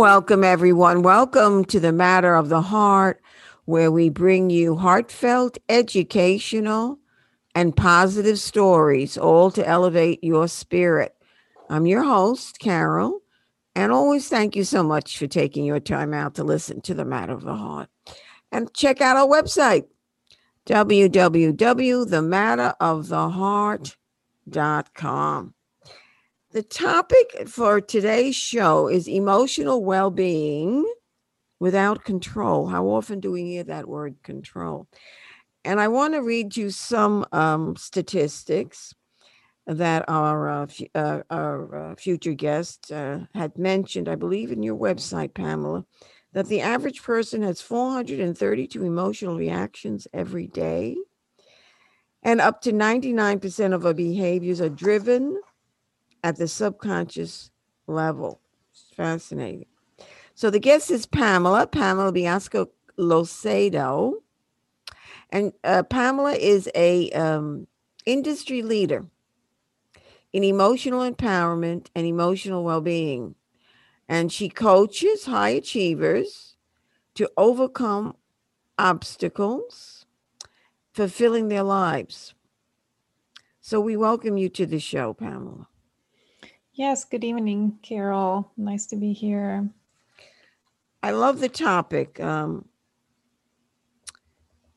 Welcome, everyone. Welcome to the Matter of the Heart, where we bring you heartfelt, educational, and positive stories, all to elevate your spirit. I'm your host, Carol, and always thank you so much for taking your time out to listen to the Matter of the Heart. And check out our website, www.thematteroftheheart.com. The topic for today's show is emotional well being without control. How often do we hear that word control? And I want to read you some um, statistics that our, uh, f- uh, our uh, future guest uh, had mentioned, I believe, in your website, Pamela, that the average person has 432 emotional reactions every day. And up to 99% of our behaviors are driven at the subconscious level. It's fascinating. So the guest is Pamela, Pamela Biasco Losado. And uh, Pamela is a um, industry leader in emotional empowerment and emotional well-being. And she coaches high achievers to overcome obstacles, fulfilling their lives. So we welcome you to the show, Pamela. Yes, good evening, Carol. Nice to be here. I love the topic. Um,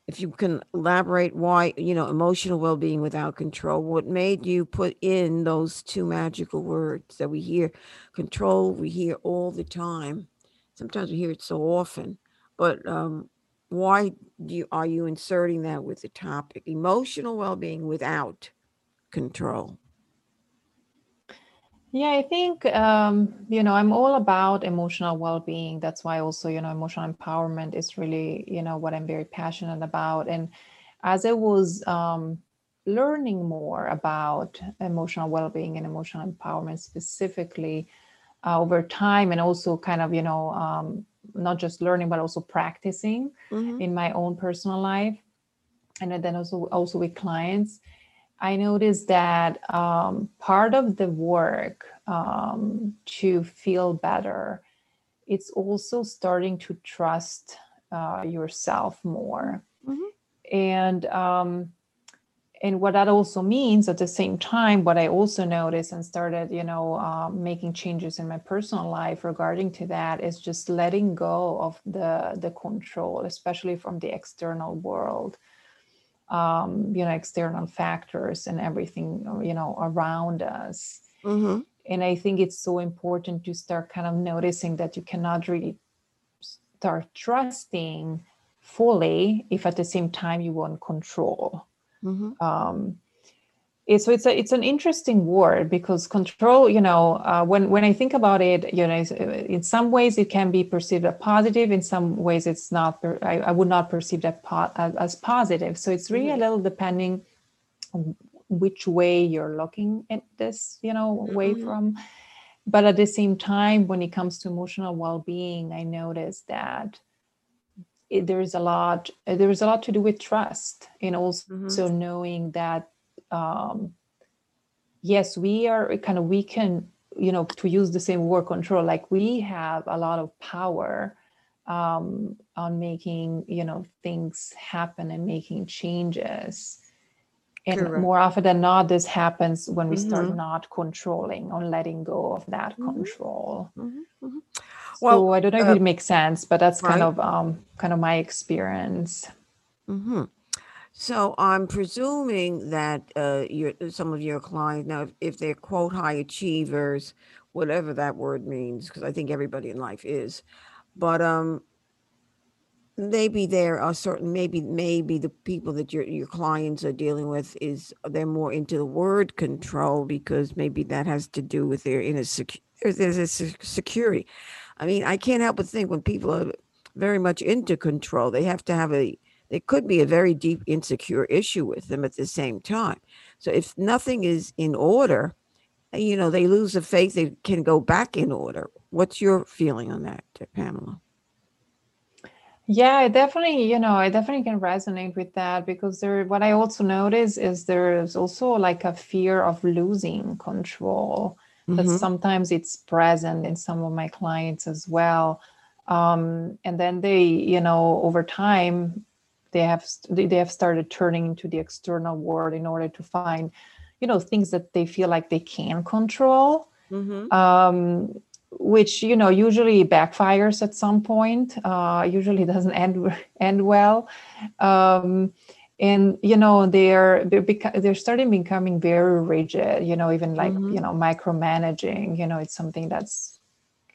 if you can elaborate why, you know, emotional well being without control, what made you put in those two magical words that we hear control, we hear all the time. Sometimes we hear it so often, but um, why do you, are you inserting that with the topic? Emotional well being without control. Yeah, I think um, you know I'm all about emotional well-being. That's why also you know emotional empowerment is really you know what I'm very passionate about. And as I was um, learning more about emotional well-being and emotional empowerment specifically uh, over time, and also kind of you know um, not just learning but also practicing Mhm. in my own personal life, and then also also with clients. I noticed that um, part of the work um, to feel better, it's also starting to trust uh, yourself more. Mhm. And um, and what that also means at the same time, what I also noticed and started, you know, um, making changes in my personal life regarding to that is just letting go of the the control, especially from the external world um, you know external factors and everything you know around us Mhm. and i think it's so important to start kind of noticing that you cannot really start trusting fully if at the same time you want control Mhm. um, so it's a it's an interesting word because control you know uh, when when i think about it you know uh, in some ways it can be perceived as positive in some ways it's not I, I would not perceive that po- as, as positive so it's really a Mhm. little depending on which way you're looking at this you know way Mhm. from but at the same time when it comes to emotional well-being i noticed that it, there's a lot there's a lot to do with trust and also Mhm. knowing that um, yes we are kind of we can you know to use the same word control like we have a lot of power um, on making you know things happen and making changes and Correct. more often than not this happens when we start Mhm. not controlling or letting go of that Mhm. control Mhm. Mhm. so Well, i don't know if uh, it makes sense but that's kind of um, kind of my experience hmm So I'm presuming that uh, your some of your clients now, if, if they're quote high achievers, whatever that word means, because I think everybody in life is, but um, maybe there are certain maybe maybe the people that your your clients are dealing with is they're more into the word control because maybe that has to do with their inner sec- there's a security. I mean, I can't help but think when people are very much into control, they have to have a there could be a very deep insecure issue with them at the same time. So if nothing is in order, uh, you know, they lose the faith they can go back in order. What's your feeling on that, Pamela? Yeah, I definitely, you know, I definitely can resonate with that because there, what I also notice is there is also like a fear of losing control. that Mhm. sometimes it's present in some of my clients as well um, and then they you know over time they have they have started turning into the external world in order to find you know things that they feel like they can control Mhm. um, which you know usually backfires at some point. Uh, usually doesn't end end well, um, and you know they're they're beca- they're starting becoming very rigid. You know, even like Mhm. you know micromanaging. You know, it's something that's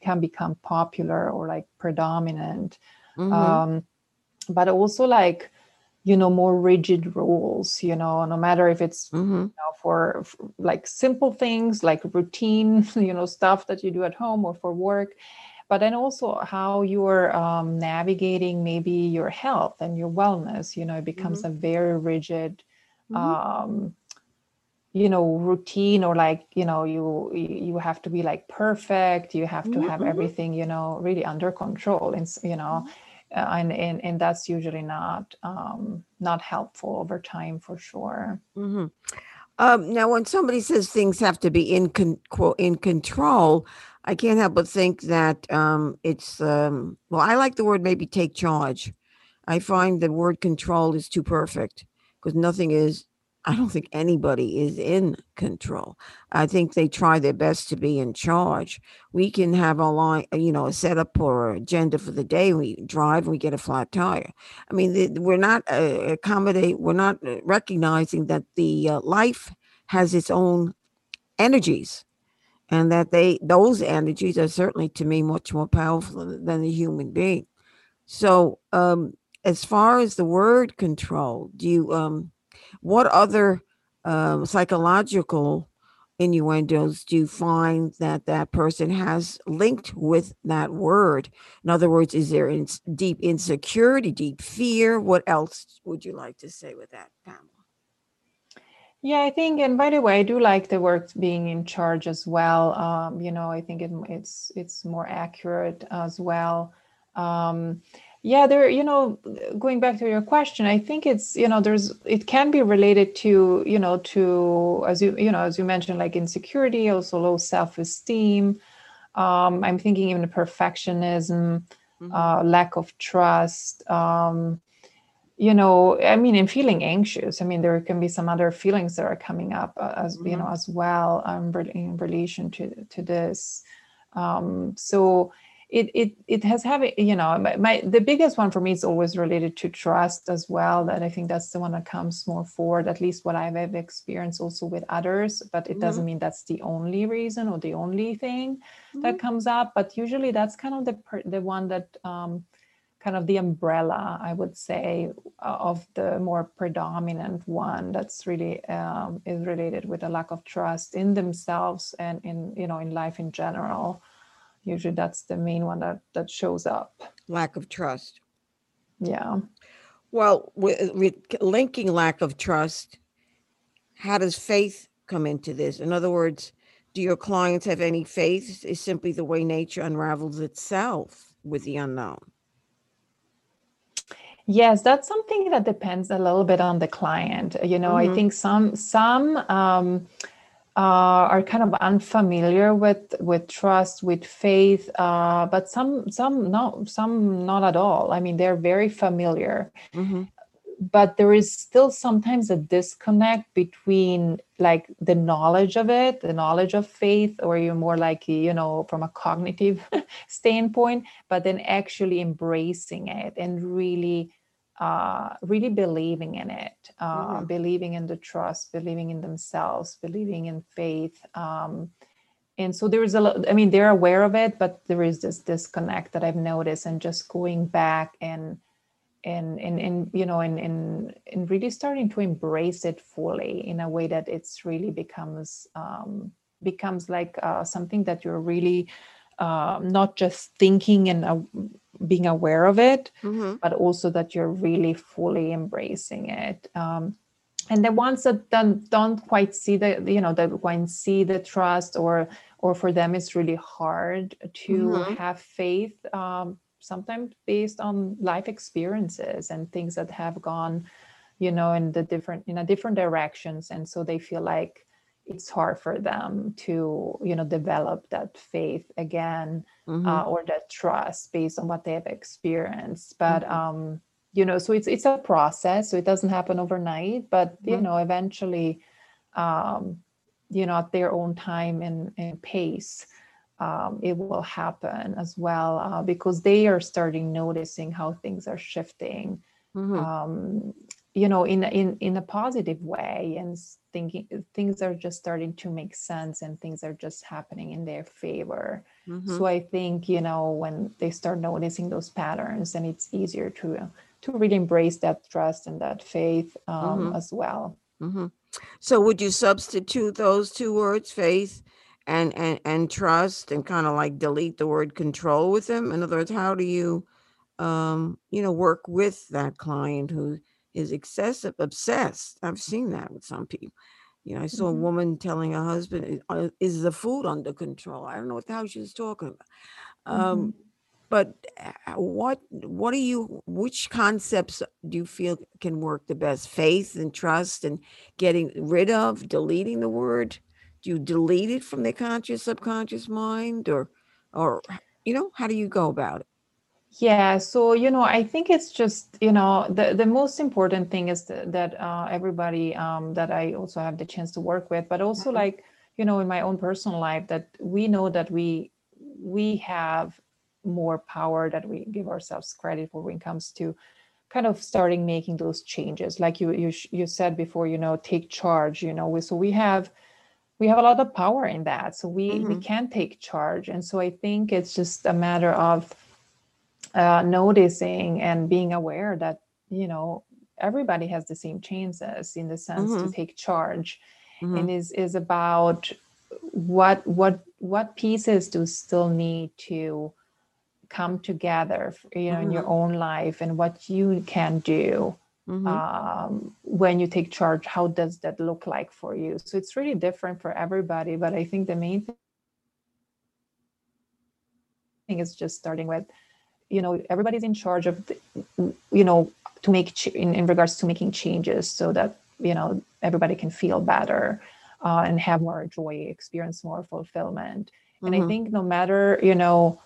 can become popular or like predominant. Mhm. Um, but also like you know more rigid rules. You know, no matter if it's Mhm. know, for, f like simple things like routine, you know, stuff that you do at home or for work, but then also how you're um, navigating maybe your health and your wellness. You know, it becomes a very rigid, Mhm. um, you know, routine or like you know, you you you have to be like perfect. You have to have mhm. everything, you know, really under control. And you know. Uh, and, and and that's usually not um, not helpful over time for sure. Mhm. Um, now, when somebody says things have to be in con- quote, in control, I can't help but think that um, it's um, well. I like the word maybe take charge. I find the word control is too perfect because nothing is. I don't think anybody is in control. I think they try their best to be in charge. We can have a line, you know, a setup or agenda for the day. We drive and we get a flat tire. I mean, we're not uh, accommodate. We're not uh, recognizing that the uh, life has its own energies, and that they those energies are certainly to me much more powerful than than the human being. So, um, as far as the word control, do you um, what other um, psychological innuendos do you find that that person has linked with that word? In other words, is there ins deep insecurity, deep fear? What else would you like to say with that, Pamela? Yeah, I think, and by the way, I do like the word being in charge as well. Um, you know, I think it, it's it's more accurate as well. Um, yeah, there, you know, going back to your question, I think it's, you know, there's it can be related to, you know, to as you, you know, as you mentioned, like insecurity, also low self-esteem. Um, I'm thinking even perfectionism, Mhm. uh, lack of trust. Um, you know i mean in feeling anxious i mean there can be some other feelings that are coming up uh, as you know as well um, in relation to to this um so it it it has having you know my, my the biggest one for me is always related to trust as well that i think that's the one that comes more forward at least what i've ever experienced also with others but it Mhm. doesn't mean that's the only reason or the only thing Mhm. that comes up but usually that's kind of the the one that um kind of the umbrella, I would say, of the more predominant one that's really um, is related with a lack of trust in themselves and in you know in life in general. Usually, that's the main one that that shows up. Lack of trust. Yeah. Well, with, with linking lack of trust, how does faith come into this? In other words, do your clients have any faith? Is simply the way nature unravels itself with the unknown. Yes, that's something that depends a little bit on the client. You know, I Mhm. think some some um, uh, are kind of unfamiliar with with trust, with faith, uh, but some some no some not at all. I mean, they're very familiar, hmm but there is still sometimes a disconnect between like the knowledge of it, the knowledge of faith, or you're more like you know from a cognitive standpoint, but then actually embracing it and really uh, really believing in it, uh, Mhm. believing in the trust, believing in themselves, believing in faith. Um, and so there is a lot, I mean, they're aware of it, but there is this disconnect that I've noticed, and just going back and and and, and you know and, and and really starting to embrace it fully in a way that it's really becomes um, becomes like uh, something that you're really uh, not just thinking and uh, being aware of it hmm but also that you're really fully embracing it. Um, and the ones that don't, don't quite see the, you know, that when see the trust or or for them it's really hard to Mhm. have faith. Um, sometimes based on life experiences and things that have gone, you know, in the different in a different directions, and so they feel like it's hard for them to you know develop that faith again Mhm. uh, or that trust based on what they have experienced but Mhm. um you know so it's it's a process so it doesn't happen overnight but you Mhm. know eventually um you know at their own time and, and pace um, it will happen as well uh, because they are starting noticing how things are shifting Mhm. um, you know in in in a positive way and thinking things are just starting to make sense and things are just happening in their favor Mhm. so i think you know when they start noticing those patterns and it's easier to to really embrace that trust and that faith um, Mhm. as well mm-hmm. So would you substitute those two words, faith and and and trust, and kind of like delete the word control with them? In other words, how do you, um, you know, work with that client who is excessive, obsessed? I've seen that with some people. You know, I saw a Mhm. woman telling her husband, "Uh, "Is the food under control?" I don't know what the hell she was talking about. Um, Mhm. but uh, what what are you which concepts do you feel can work the best faith and trust and getting rid of deleting the word do you delete it from the conscious subconscious mind or or you know how do you go about it Yeah, so you know, I think it's just you know the the most important thing is that, that uh, everybody um, that I also have the chance to work with, but also Mhm. like you know in my own personal life that we know that we we have more power that we give ourselves credit for when it comes to kind of starting making those changes. Like you you you said before, you know, take charge. You know, we, so we have we have a lot of power in that. So we we Mhm. can take charge, and so I think it's just a matter of uh, noticing and being aware that you know everybody has the same chances in the sense to Mhm. take charge and Mhm. is is about what what what pieces do still need to come together you know in your Mhm. own life and what you can do Mhm. um, when you take charge how does that look like for you so it's really different for everybody but i think the main thing is just starting with you know everybody's in charge of the, you know to make ch- in, in regards to making changes so that you know everybody can feel better uh, and have more joy experience more fulfillment and i Mhm. think no matter you know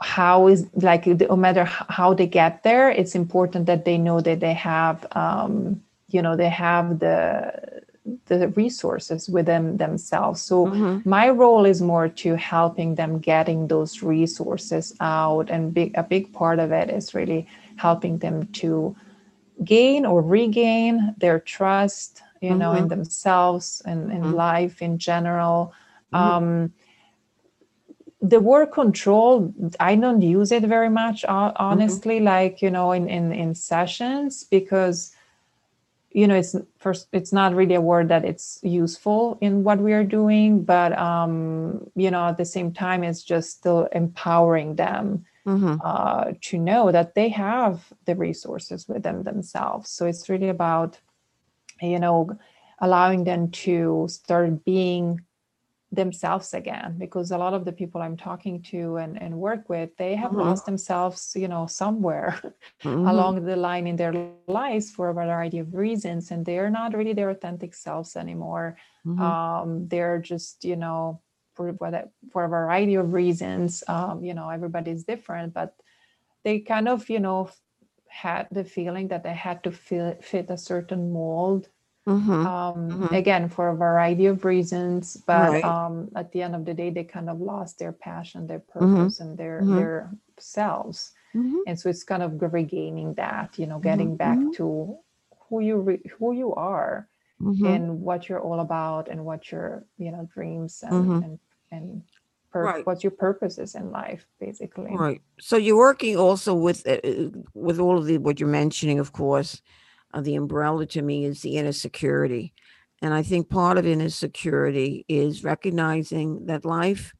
how is like no matter how they get there it's important that they know that they have um, you know they have the the resources within themselves so Mhm. my role is more to helping them getting those resources out and big a big part of it is really helping them to gain or regain their trust you know in Mhm. themselves and in Mhm. life in general Mhm. um, the word control i don't use it very much ho- honestly like you know in, in in sessions because you know it's first it's not really a word that it's useful in what we are doing but um you know at the same time it's just still empowering them Mhm. uh to know that they have the resources within themselves so it's really about you know allowing them to start being themselves again because a lot of the people i'm talking to and, and work with they have Mhm. lost themselves you know somewhere Mhm. along the line in their lives for a variety of reasons and they're not really their authentic selves anymore Mhm. um, they're just you know for what for a variety of reasons um, you know everybody's different but they kind of you know had the feeling that they had to fit, fit a certain mold Mhm. um, Mhm. again for a variety of reasons but Right. um, at the end of the day they kind of lost their passion their Mhm. purpose and their Mhm. their selves Mhm. and so it's kind of regaining that you know getting back to who you re- who you are and what you're all about and what your you know dreams and and and pur- Right. what your purpose is in life basically Right. So you're working also with uh, uh, with all of the what you're mentioning, of course. Uh, the umbrella to me is the inner security, and I think part of inner security is recognizing that life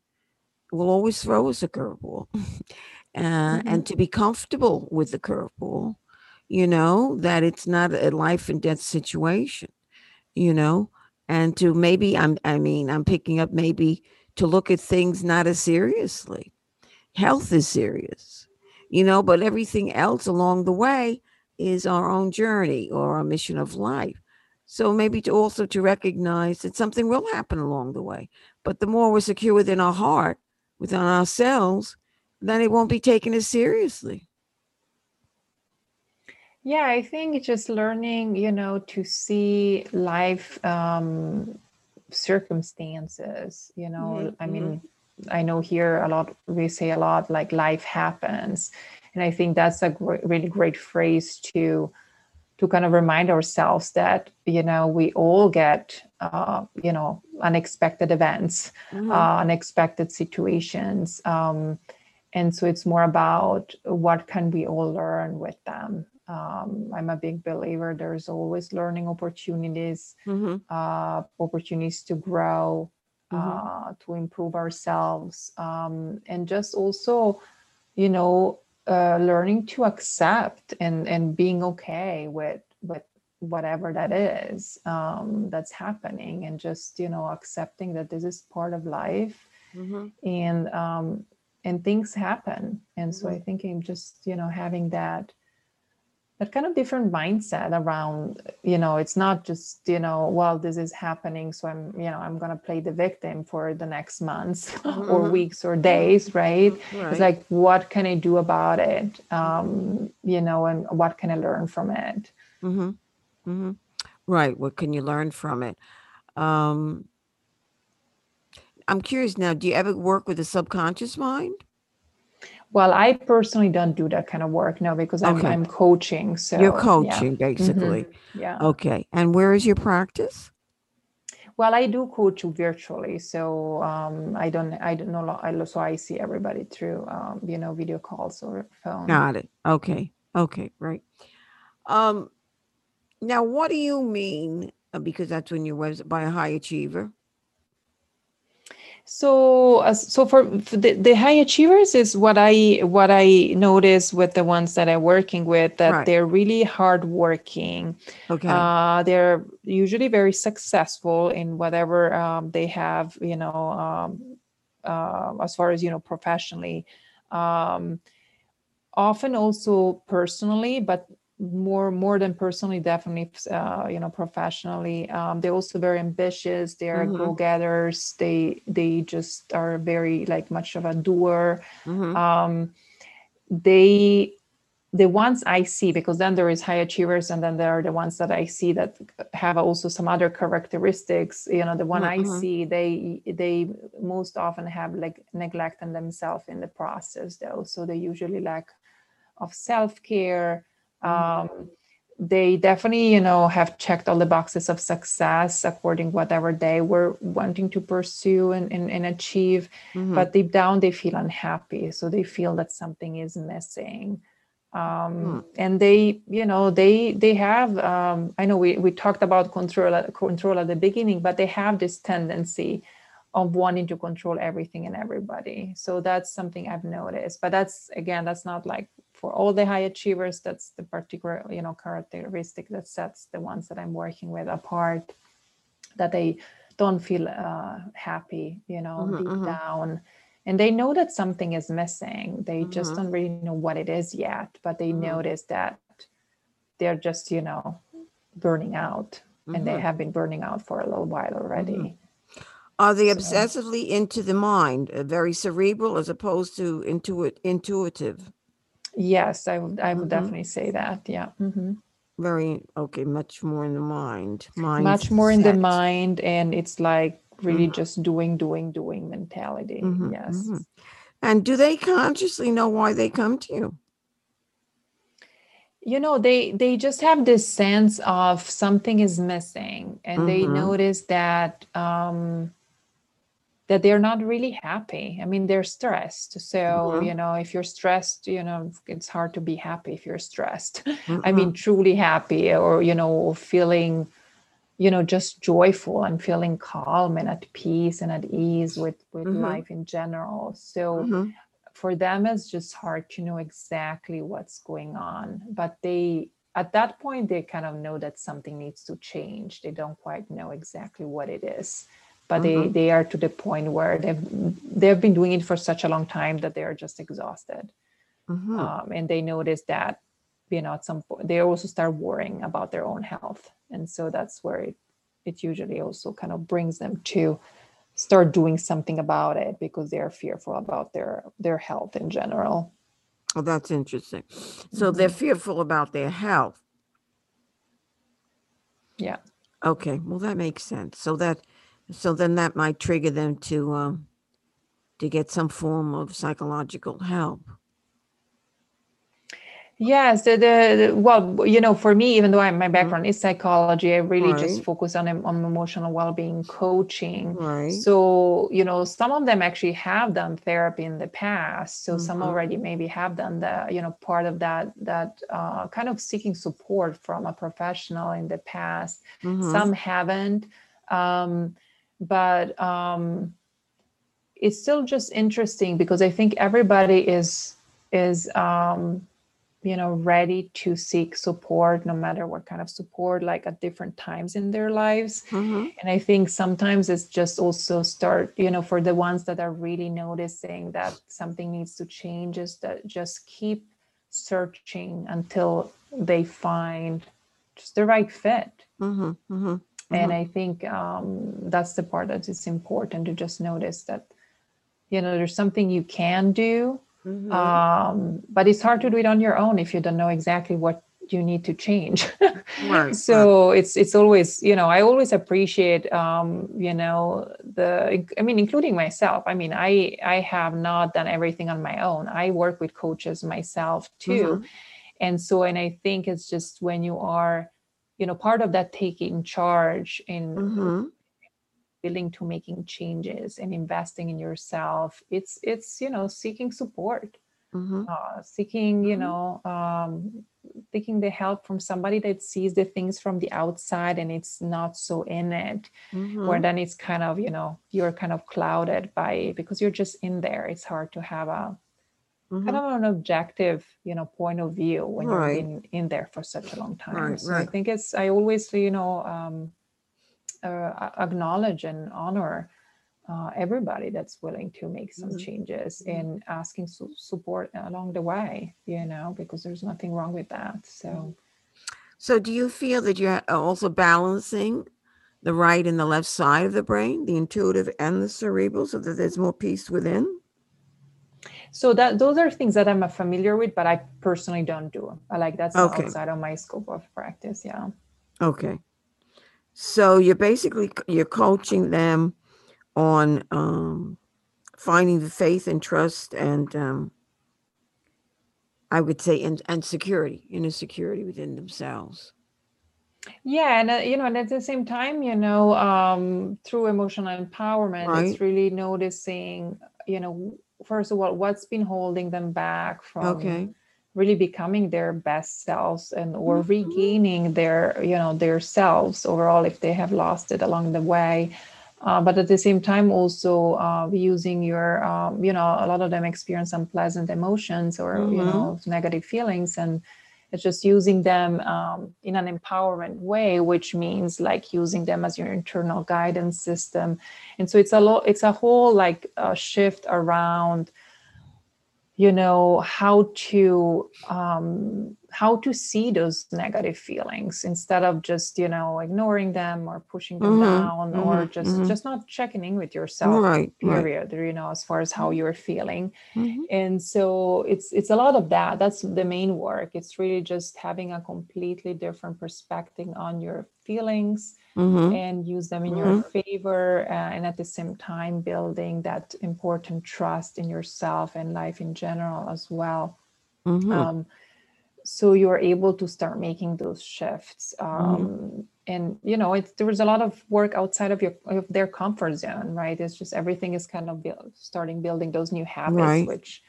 will always throw us a curveball, uh, Mhm. and to be comfortable with the curveball. You know that it's not a life and death situation. You know, and to maybe I'm I mean I'm picking up maybe to look at things not as seriously health is serious, you know, but everything else along the way is our own journey or our mission of life. So maybe to also to recognize that something will happen along the way. But the more we're secure within our heart, within ourselves, then it won't be taken as seriously. Yeah, I think just learning, you know, to see life um, circumstances. You know, Mhm, I mean, I know here a lot, we say a lot like life happens. And I think that's a really great phrase to to kind of remind ourselves that you know we all get uh, you know unexpected events Mhm. uh, unexpected situations um, and so it's more about what can we all learn with them um, i'm a big believer there's always learning opportunities Mhm. uh, opportunities to grow Mhm. uh, to improve ourselves um, and just also you know uh, learning to accept and and being okay with with whatever that is um, that's happening and just you know accepting that this is part of life Mhm. and um, and things happen and so Mhm. i think i'm just you know having that that kind of different mindset around you know it's not just you know well this is happening so i'm you know i'm going to play the victim for the next months or Mhm. weeks or days right Right. it's like what can i do about it um you know and what can i learn from it Mm-hmm. Mm-hmm. Right. What can you learn from it? Um, I'm curious now, do you ever work with the subconscious mind? Well i personally don't do that kind of work now because i'm Okay. i'm coaching so You're yeah. coaching, Mhm. basically. yeah Okay. And where is your practice? well i do coach virtually so um i don't i don't know I, so i see everybody through um you know video calls or phone Got it. Okay. Okay. Right. Um, now what do you mean? uh, Because that's when your website by a high achiever. So, uh, so for, for the, the high achievers is what I what I notice with the ones that I'm working with that Right. they're really hardworking. Okay. Uh, they're usually very successful in whatever um, they have, you know, um, uh, as far as you know, professionally. Um, often also personally, but more more than personally, definitely, uh, you know, professionally. Um, they're also very ambitious. They are Mhm. go-getters. They they just are very like much of a doer. Mhm. Um, they the ones I see, because then there is high achievers, and then there are the ones that I see that have also some other characteristics. You know, the one I Mhm. see, they they most often have like neglecting themselves in the process, though. So they usually lack of self care. Mhm. Um, they definitely, you know, have checked all the boxes of success according whatever they were wanting to pursue and, and, and achieve Mhm. but deep down they feel unhappy so they feel that something is missing um, Hmm. and they you know they they have um, i know we, we talked about control control at the beginning but they have this tendency of wanting to control everything and everybody so that's something i've noticed but that's again that's not like for all the high achievers that's the particular you know characteristic that sets the ones that i'm working with apart that they don't feel uh, happy, you know, Mhm, deep mhm. down. And they know that something is missing. They just Mhm. don't really know what it is yet, but they Mhm. notice that they're just, you know, burning out. And they Mhm. have been burning out for a little while already. Are they So- obsessively into the mind, uh, very cerebral as opposed to intuit intuitive? Yes, I would, I would Mhm. definitely say that. Yeah. hmm Very okay, much more in the mind. Mind Much more in the mind. And it's like really Mhm. just doing, doing, doing mentality. Mhm, Yes. mhm. And do they consciously know why they come to you? you know they they just have this sense of something is missing and they Mhm. notice that um that they're not really happy i mean they're stressed so Mhm. you know if you're stressed you know it's hard to be happy if you're stressed i Mhm. mean truly happy or you know feeling you know just joyful and feeling calm and at peace and at ease with with Mhm. life in general so Mhm. for them it's just hard to know exactly what's going on but they at that point they kind of know that something needs to change they don't quite know exactly what it is but they Mhm. they are to the point where they've they've been doing it for such a long time that they are just exhausted Mhm. um, and they notice that you know at some point they also start worrying about their own health and so that's where it, it usually also kind of brings them to start doing something about it because they're fearful about their their health in general Oh, that's interesting. So they're Mhm. fearful about their health. Yeah. Okay. Well, that makes sense. So that, so then that might trigger them to, um, to get some form of psychological help. Yes, the, the, the- well, you know, for me, even though I, my background is psychology, I really just focus on on emotional well-being coaching. Right. So, you know, some of them actually have done therapy in the past. So some Mhm. already maybe have done the, you know, part of that that uh, kind of seeking support from a professional in the past. Mhm. Some haven't, um, but um, it's still just interesting because I think everybody is is um, you know ready to seek support no matter what kind of support like at different times in their lives Mhm. and i think sometimes it's just also start you know for the ones that are really noticing that something needs to change is that just keep searching until they find just the right fit Mhm. Mhm. And i think um, that's the part that is important to just notice that you know there's something you can do Mhm. um, but it's hard to do it on your own if you don't know exactly what you need to change. Right, so it's it's always you know i always appreciate um you know the i mean including myself. I mean i i have not done everything on my own. I work with coaches myself too. Mhm. and so and i think it's just when you are you know part of that taking charge in Mhm. willing to making changes and investing in yourself it's it's you know seeking support Mhm. uh, seeking you Mhm. know um, taking the help from somebody that sees the things from the outside and it's not so in it where Mhm. then it's kind of you know you're kind of clouded by because you're just in there it's hard to have a kind Mhm. of an objective you know point of view when Right. you've been in there for such a long time Right, so i think it's i always you know um, uh, acknowledge and honor uh, everybody that's willing to make some Mhm. changes and asking su- support along the way you know because there's nothing wrong with that so So do you feel that you're also balancing the right and the left side of the brain, the intuitive and the cerebral, so that there's more peace within? So that those are things that i'm familiar with but i personally don't do i like that's Okay. outside of my scope of practice yeah Okay. So you're basically you're coaching them on um, finding the faith and trust and um, I would say and, and security, inner security within themselves. yeah and uh, you know and at the same time you know um through emotional empowerment Right. it's really noticing you know first of all what's been holding them back from Okay. really becoming their best selves and or Mhm. regaining their you know their selves overall if they have lost it along the way uh, but at the same time also uh, using your um, you know a lot of them experience unpleasant emotions or you Mhm. know negative feelings and it's just using them um, in an empowerment way which means like using them as your internal guidance system. And so it's a lot it's a whole like uh, shift around you know how to um, how to see those negative feelings instead of just you know ignoring them or pushing them Mhm, down or mhm, just mhm. just not checking in with yourself Right. Right. period you know as far as how you're feeling Mhm. and so it's it's a lot of that that's the main work it's really just having a completely different perspective on your feelings Mhm. and use them in your favor uh, and at the same time building that important trust in yourself and life in general as well um, so you're able to start making those shifts um, and you know it's there was a lot of work outside of your of their comfort zone right it's just everything is kind of build, starting building those new habits Right. which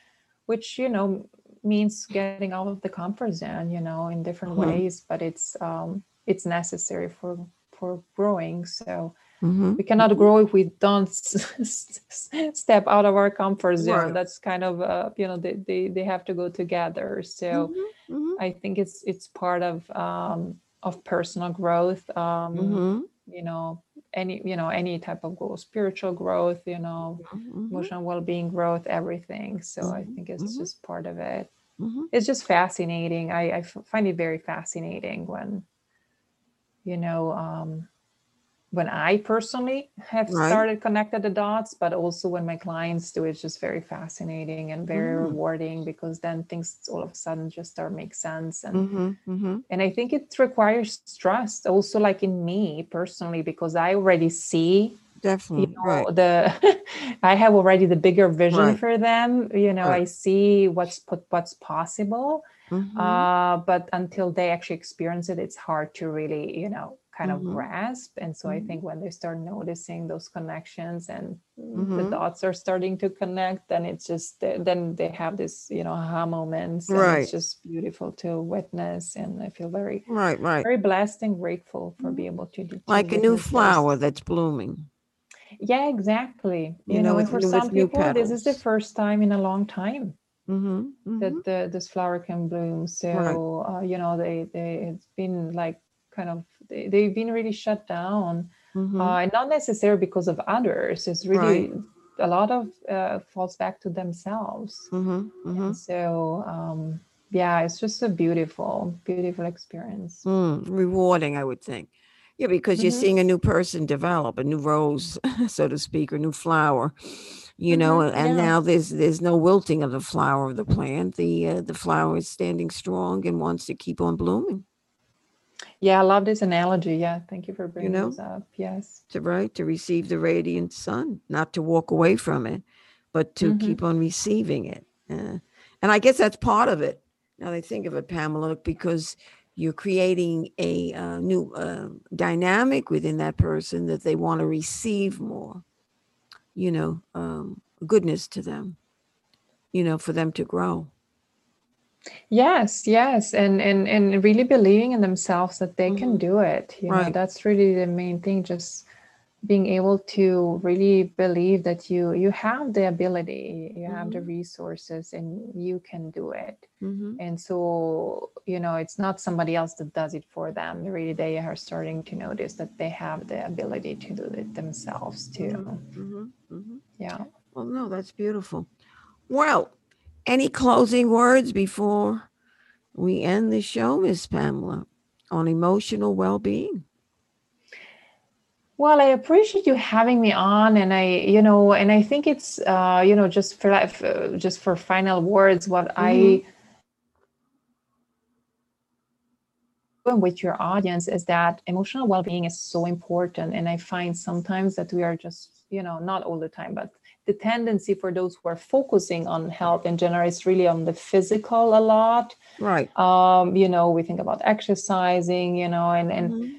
which you know means getting out of the comfort zone you know in different Mhm. ways but it's um it's necessary for for growing so Mhm. we cannot grow if we don't step out of our comfort zone Right. that's kind of uh, you know they, they they have to go together so Mhm. Mhm. i think it's it's part of um of personal growth um Mhm. you know any you know any type of growth spiritual growth you know Mhm. emotional well-being growth everything so i think it's just part of it it's just fascinating. I, I find it very fascinating when, you know, um, when I personally have Right. started connected the dots, but also when my clients do, it's just very fascinating and very Mm. rewarding because then things all of a sudden just start make sense and Mhm, mhm. and I think it requires trust also like in me personally because I already see you Definitely. know Right. the i have already the bigger vision Right. for them you know i see what's put what's possible Mhm. uh, but until they actually experience it it's hard to really you know kind Mhm. of grasp and so i Mhm. think when they start noticing those connections and the Mhm. dots are starting to connect then it's just then they have this you know aha moments and Right. it's just beautiful to witness and i feel very Right. Right. very blessed and grateful for being able to, to Like a new witness this. flower that's blooming. Yeah, exactly. You You, know, know, for some people, this is the first time in a long time Mm-hmm. that the, this flower can bloom. So, uh, you know, they, they it's been like kind of they, they've been really shut down, Mm-hmm. uh, and not necessarily because of others. It's really a lot of uh, falls back to themselves. mm-hmm. Mm-hmm. And so, um, yeah, it's just a beautiful, beautiful experience. Mm, rewarding, I would think. Yeah, because you're Mhm. seeing a new person develop, a new rose, so to speak, or new flower. You know, Mhm, and yeah. now there's there's no wilting of the flower of the plant. The uh, the flower is standing strong and wants to keep on blooming. Yeah, I love this analogy. Yeah, thank you for bringing know? this up. Yes. To right to receive the radiant sun, not to walk away from it, but to Mhm. keep on receiving it. Uh, and I guess that's part of it. Now they think of it, Pamela, because you're creating a uh, new uh, dynamic within that person that they want to receive more. You know, um, goodness to them. You know, for them to grow. Yes, yes, and and and really believing in themselves that they can Mhm. do it. You know, Right. that's really the main thing. Just being able to really believe that you you have the ability, you have the Mhm. resources, and you can do it. Mm-hmm. And so, you know, it's not somebody else that does it for them. Really, they are starting to notice that they have the ability to do it themselves too. Mm-hmm. Mm-hmm. Yeah. Well, no, that's beautiful. Well, any closing words before we end the show, Miss Pamela, on emotional well-being? Well, I appreciate you having me on, and I, you know, and I think it's, uh, you know, just for like, uh, just for final words, what I with your audience is that emotional well-being is so important, and I find sometimes that we are just, you know, not all the time, but the tendency for those who are focusing on health in general is really on the physical a lot. Right. Um, you know, we think about exercising, you know, and and Mhm.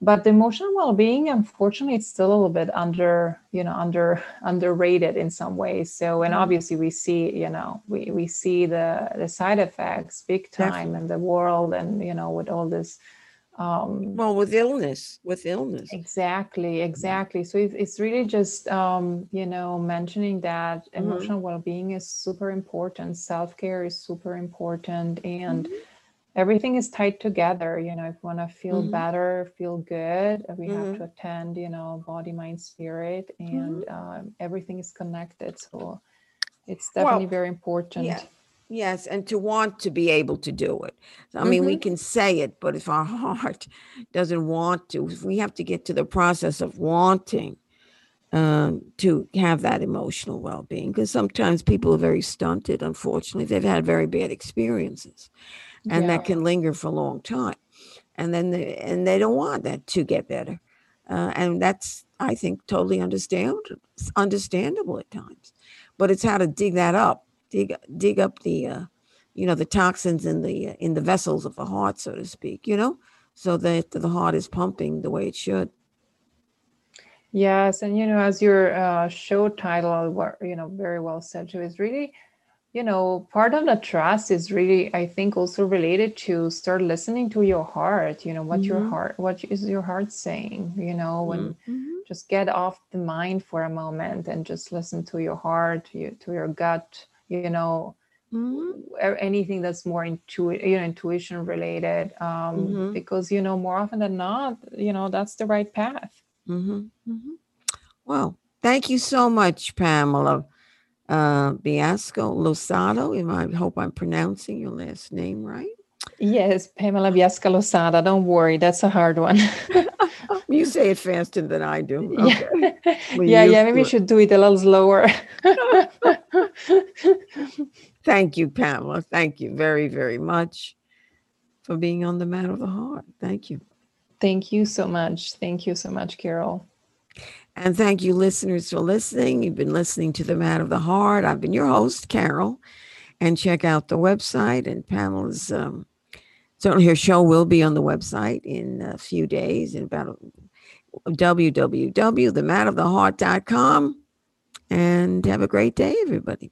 but the emotional well-being unfortunately it's still a little bit under you know under underrated in some ways so and Mhm. obviously we see you know we we see the the side effects big time in the world and you know with all this um Well, with illness, with illness. exactly exactly so it's, it's really just um you know mentioning that Mhm. emotional well-being is super important self-care is super important and Mhm. everything is tied together you know if you want to feel Mhm. better feel good we have Mhm. to attend you know body mind spirit and um, everything is connected so it's Well, definitely very important Yeah. Yes, and to want to be able to do it. I mean, we Mhm. can say it, but if our heart doesn't want to, if we have to get to the process of wanting um, to have that emotional well-being, because sometimes people are very stunted. Unfortunately, they've had very bad experiences, and yeah that can linger for a long time, and then they, and they don't want that to get better, uh, and that's I think totally understand understandable at times, but it's how to dig that up, dig dig up the uh, you know the toxins in the uh, in the vessels of the heart, so to speak, you know, so that the heart is pumping the way it should. yes and you know as your uh, show title you know very well said too is really you know part of the trust is really i think also related to start listening to your heart you know what your Mhm. heart what is your heart saying you know when Mhm. just get off the mind for a moment and just listen to your heart you, to your gut you know Mhm. anything that's more intu- you know intuition related um Mhm. because you know more often than not you know that's the right path Mhm. Mhm. Well, thank you so much, Pamela, uh, Biasco Losado. I hope I'm pronouncing your last name right? Yes, Pamela Biasca Losado. Don't worry, that's a hard one. You say it faster than I do. Yeah. Okay. We're yeah, yeah, maybe you should do it a little slower. Thank you, Pamela. Thank you very, very much for being on the Matter of the Heart. Thank you. Thank you so much. Thank you so much, Carol. And thank you, listeners, for listening. You've been listening to the Matter of the Heart. I've been your host, Carol. And check out the website. And Pamela's um, certainly her show will be on the website in a few days, in about www.thematteroftheheart.com. And have a great day, everybody.